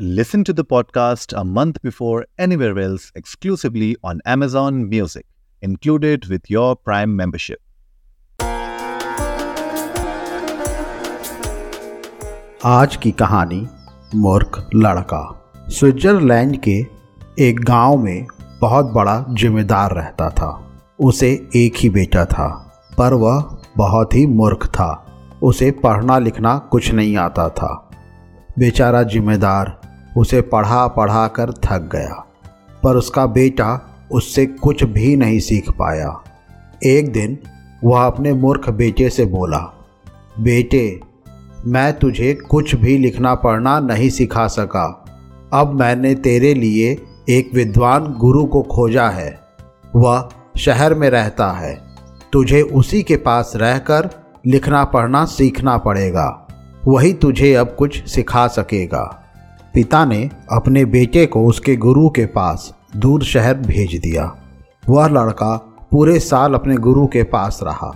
Listen to the podcast a month before anywhere else exclusively on Amazon Music, included with your Prime membership. आज की कहानी मूर्ख लड़का Switzerland के एक गाँव में बहुत बड़ा जिम्मेदार रहता था उसे एक ही बेटा था पर वह बहुत ही मूर्ख था उसे पढ़ना लिखना कुछ नहीं आता था बेचारा जिम्मेदार उसे पढ़ा पढ़ा कर थक गया, पर उसका बेटा उससे कुछ भी नहीं सीख पाया। एक दिन वह अपने मूर्ख बेटे से बोला, बेटे, मैं तुझे कुछ भी लिखना पढ़ना नहीं सिखा सका। अब मैंने तेरे लिए एक विद्वान गुरु को खोजा है। वह शहर में रहता है। तुझे उसी के पास रहकर लिखना पढ़ना सीखना पड़ेगा। वही तुझे अब कुछ सिखा सकेगा। पिता ने अपने बेटे को उसके गुरु के पास दूर शहर भेज दिया। वह लड़का पूरे साल अपने गुरु के पास रहा।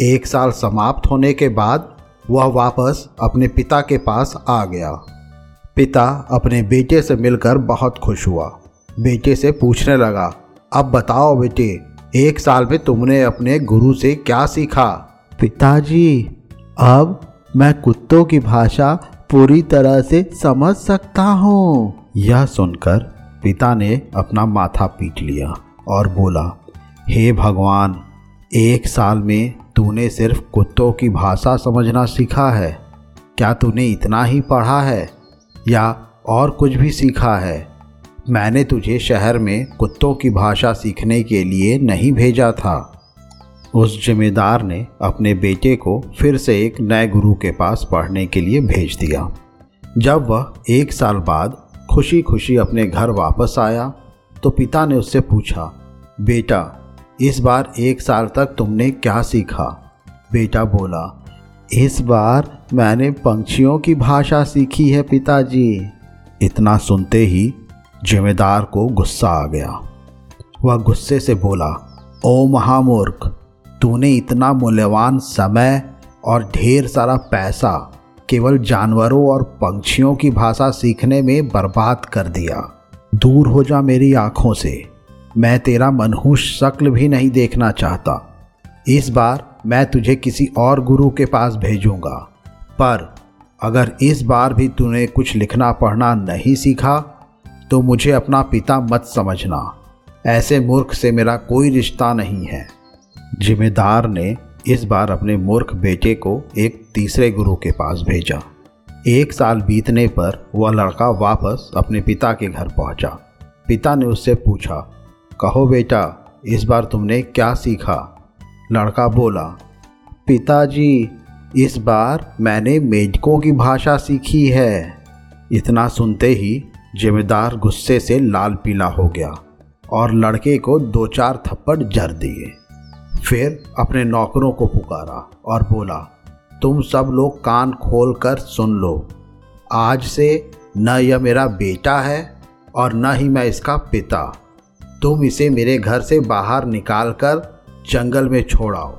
एक साल समाप्त होने के बाद वह वापस अपने पिता के पास आ गया। पिता अपने बेटे से मिलकर बहुत खुश हुआ। बेटे से पूछने लगा, अब बताओ बेटे, एक साल में तुमने अपने गुरु से क्या सीखा? पिताजी, अब मैं कुत्तों की भाषा पूरी तरह से समझ सकता हूँ। यह सुनकर पिता ने अपना माथा पीट लिया और बोला, हे भगवान, एक साल में तूने सिर्फ़ कुत्तों की भाषा समझना सीखा है। क्या तूने इतना ही पढ़ा है? या और कुछ भी सीखा है? मैंने तुझे शहर में कुत्तों की भाषा सीखने के लिए नहीं भेजा था। उस जिम्मेदार ने अपने बेटे को फिर से एक नए गुरु के पास पढ़ने के लिए भेज दिया। जब वह एक साल बाद खुशी खुशी अपने घर वापस आया तो पिता ने उससे पूछा, बेटा, इस बार एक साल तक तुमने क्या सीखा? बेटा बोला, इस बार मैंने पंछियों की भाषा सीखी है, पिताजी। इतना सुनते ही जिम्मेदार को गुस्सा आ गया। वह गुस्से से बोला, ओ महामूर्ख तूने इतना मूल्यवान समय और ढेर सारा पैसा केवल जानवरों और पंछियों की भाषा सीखने में बर्बाद कर दिया। दूर हो जा मेरी आँखों से। मैं तेरा मनहूस शक्ल भी नहीं देखना चाहता। इस बार मैं तुझे किसी और गुरु के पास भेजूँगा। पर अगर इस बार भी तूने कुछ लिखना पढ़ना नहीं सीखा तो मुझे अपना पिता मत समझना। ऐसे मूर्ख से मेरा कोई रिश्ता नहीं है। जिम्मेदार ने इस बार अपने मूर्ख बेटे को एक तीसरे गुरु के पास भेजा। एक साल बीतने पर वह लड़का वापस अपने पिता के घर पहुँचा। पिता ने उससे पूछा, कहो बेटा, इस बार तुमने क्या सीखा? लड़का बोला, पिताजी, इस बार मैंने मेढकों की भाषा सीखी है। इतना सुनते ही जिम्मेदार गुस्से से लाल पीला हो गया और लड़के को दो चार थप्पड़ जर दिए। फिर अपने नौकरों को पुकारा और बोला, तुम सब लोग कान खोल कर सुन लो। आज से न यह मेरा बेटा है और न ही मैं इसका पिता। तुम इसे मेरे घर से बाहर निकाल कर जंगल में छोड़ाओ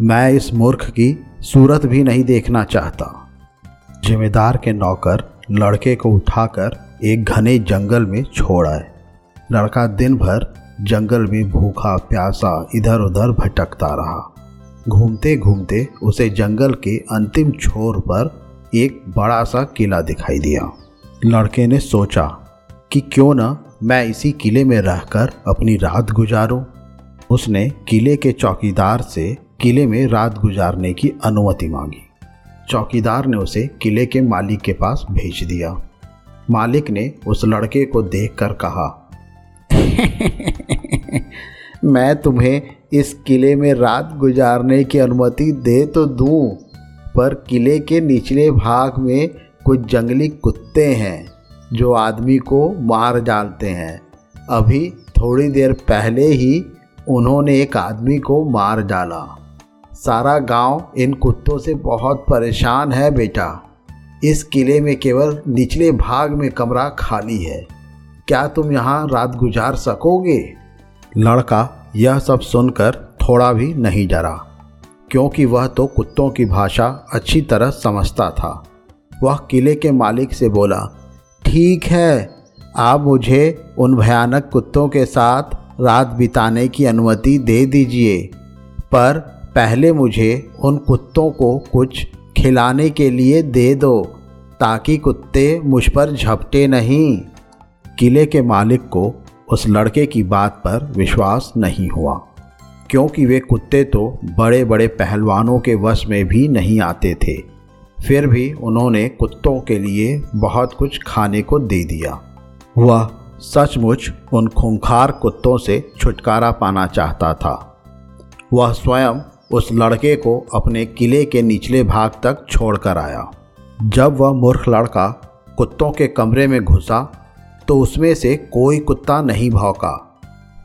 मैं इस मूर्ख की सूरत भी नहीं देखना चाहता। जिम्मेदार के नौकर लड़के को उठाकर एक घने जंगल में छोड़ आए। लड़का दिन भर जंगल में भूखा, प्यासा इधर उधर भटकता रहा। घूमते घूमते उसे जंगल के अंतिम छोर पर एक बड़ा सा किला दिखाई दिया। लड़के ने सोचा कि क्यों न मैं इसी किले में रहकर अपनी रात गुजारूं। उसने किले के चौकीदार से किले में रात गुजारने की अनुमति मांगी। चौकीदार ने उसे किले के मालिक के पास भेज दिया। मालिक ने उस लड़के को देखकर कहा मैं तुम्हें इस किले में रात गुजारने की अनुमति दे तो दूँ, पर किले के निचले भाग में कुछ जंगली कुत्ते हैं जो आदमी को मार डालते हैं। अभी थोड़ी देर पहले ही उन्होंने एक आदमी को मार डाला। सारा गाँव इन कुत्तों से बहुत परेशान है बेटा। इस किले में केवल निचले भाग में कमरा खाली है। क्या तुम यहाँ रात गुजार सकोगे? लड़का, यह सब सुनकर थोड़ा भी नहीं डरा, क्योंकि वह तो कुत्तों की भाषा अच्छी तरह समझता था। वह किले के मालिक से बोला, ठीक है, आप मुझे उन भयानक कुत्तों के साथ रात बिताने की अनुमति दे दीजिए, पर पहले मुझे उन कुत्तों को कुछ खिलाने के लिए दे दो, ताकि कुत्ते मुझ पर झपटे नहीं। किले के मालिक को उस लड़के की बात पर विश्वास नहीं हुआ, क्योंकि वे कुत्ते तो बड़े बड़े पहलवानों के वश में भी नहीं आते थे। फिर भी उन्होंने कुत्तों के लिए बहुत कुछ खाने को दे दिया। वह सचमुच उन खूंखार कुत्तों से छुटकारा पाना चाहता था। वह स्वयं उस लड़के को अपने किले के निचले भाग तक छोड़कर आया। जब वह मूर्ख लड़का कुत्तों के कमरे में घुसा तो उसमें से कोई कुत्ता नहीं भौंका,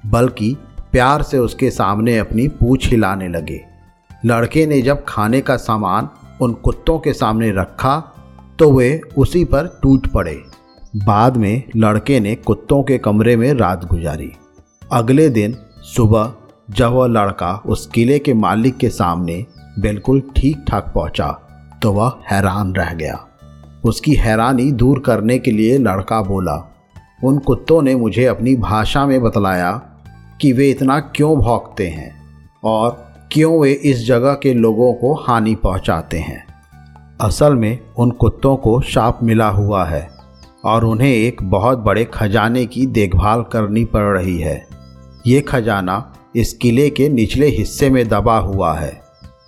बल्कि प्यार से उसके सामने अपनी पूछ हिलाने लगे। लड़के ने जब खाने का सामान उन कुत्तों के सामने रखा तो वे उसी पर टूट पड़े। बाद में लड़के ने कुत्तों के कमरे में रात गुजारी। अगले दिन सुबह, जब वह लड़का उस किले के मालिक के सामने बिल्कुल ठीक ठाक पहुँचा तो वह हैरान रह गया। उसकी हैरानी दूर करने के लिए लड़का बोला उन कुत्तों ने मुझे अपनी भाषा में बतलाया कि वे इतना क्यों भौंकते हैं और क्यों वे इस जगह के लोगों को हानि पहुंचाते हैं। असल में उन कुत्तों को शाप मिला हुआ है और उन्हें एक बहुत बड़े खजाने की देखभाल करनी पड़ रही है। ये खजाना इस किले के निचले हिस्से में दबा हुआ है।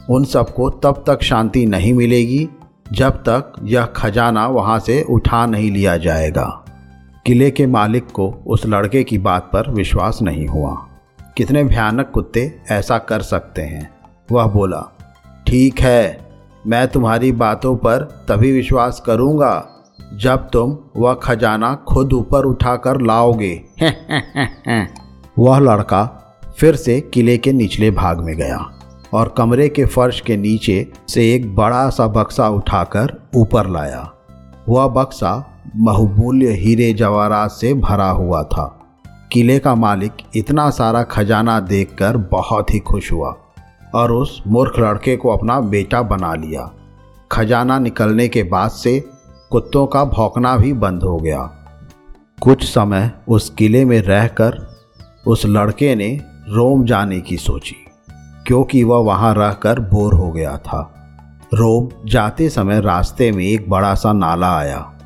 उन सबको तब तक शांति नहीं मिलेगी जब तक यह खजाना वहाँ से उठा नहीं लिया जाएगा। किले के मालिक को उस लड़के की बात पर विश्वास नहीं हुआ। कितने भयानक कुत्ते ऐसा कर सकते हैं? वह बोला, ठीक है, मैं तुम्हारी बातों पर तभी विश्वास करूँगा जब तुम वह खजाना खुद ऊपर उठाकर लाओगे। वह लड़का फिर से किले के निचले भाग में गया और कमरे के फर्श के नीचे से एक बड़ा सा बक्सा उठाकर ऊपर लाया। वह बक्सा बहुमूल्य हीरे जवाहरात से भरा हुआ था। किले का मालिक इतना सारा खजाना देखकर बहुत ही खुश हुआ और उस मूर्ख लड़के को अपना बेटा बना लिया। खजाना निकलने के बाद से कुत्तों का भौंकना भी बंद हो गया। कुछ समय उस किले में रहकर उस लड़के ने रोम जाने की सोची, क्योंकि वह वहाँ रहकर बोर हो गया था। रोम जाते समय रास्ते में एक बड़ा सा नाला आया।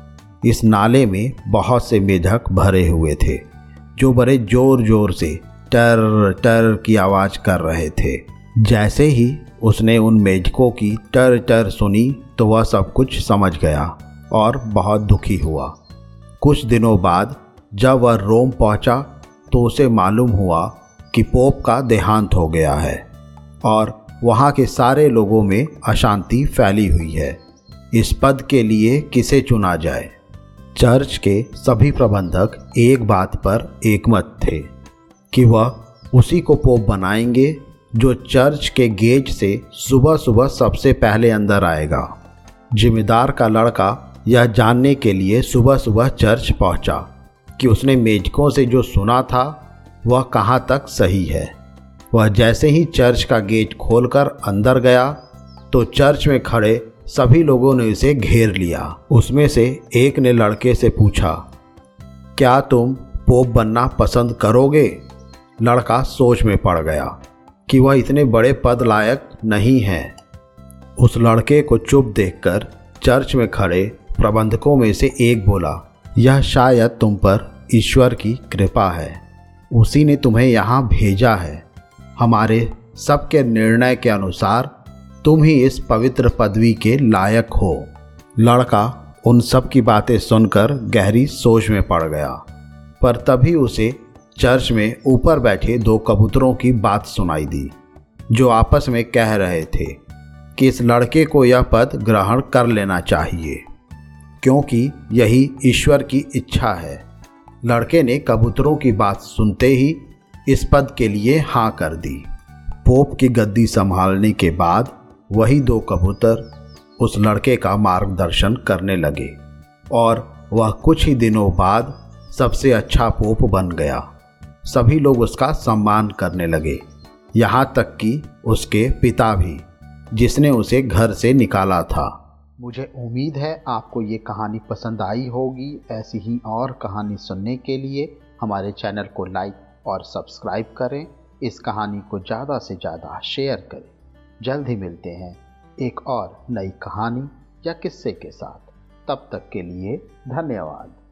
इस नाले में बहुत से मेढक भरे हुए थे, जो बड़े ज़ोर ज़ोर से टर टर की आवाज़ कर रहे थे। जैसे ही उसने उन मेढकों की टर टर सुनी तो वह सब कुछ समझ गया और बहुत दुखी हुआ। कुछ दिनों बाद जब वह रोम पहुँचा तो उसे मालूम हुआ कि पोप का देहांत हो गया है और वहाँ के सारे लोगों में अशांति फैली हुई है। इस पद के लिए किसे चुना जाए? चर्च के सभी प्रबंधक एक बात पर एकमत थे कि वह उसी को पोप बनाएँगे जो चर्च के गेट से सुबह सुबह सबसे पहले अंदर आएगा। जिम्मेदार का लड़का यह जानने के लिए सुबह सुबह चर्च पहुँचा कि उसने मेजकों से जो सुना था, वह कहाँ तक सही है। वह जैसे ही चर्च का गेट खोलकर अंदर गया तो चर्च में खड़े सभी लोगों ने उसे घेर लिया। उसमें से एक ने लड़के से पूछा, क्या तुम पोप बनना पसंद करोगे? लड़का सोच में पड़ गया कि वह इतने बड़े पद लायक नहीं है। उस लड़के को चुप देखकर चर्च में खड़े प्रबंधकों में से एक बोला, यह शायद तुम पर ईश्वर की कृपा है। उसी ने तुम्हें यहाँ भेजा है। हमारे सबके निर्णय के अनुसार तुम ही इस पवित्र पदवी के लायक हो। लड़का उन सब की बातें सुनकर गहरी सोच में पड़ गया, पर तभी उसे चर्च में ऊपर बैठे दो कबूतरों की बात सुनाई दी, जो आपस में कह रहे थे कि इस लड़के को यह पद ग्रहण कर लेना चाहिए, क्योंकि यही ईश्वर की इच्छा है। लड़के ने कबूतरों की बात सुनते ही इस पद के लिए हाँ कर दी। पोप की गद्दी संभालने के बाद वही दो कबूतर उस लड़के का मार्गदर्शन करने लगे और वह कुछ ही दिनों बाद सबसे अच्छा पोप बन गया। सभी लोग उसका सम्मान करने लगे। यहाँ तक कि उसके पिता भी, जिसने उसे घर से निकाला था। मुझे उम्मीद है आपको ये कहानी पसंद आई होगी। ऐसी ही और कहानी सुनने के लिए हमारे चैनल को लाइक और सब्सक्राइब करें। इस कहानी को ज़्यादा से ज़्यादा शेयर करें। जल्द ही मिलते हैं एक और नई कहानी या किस्से के साथ। तब तक के लिए धन्यवाद।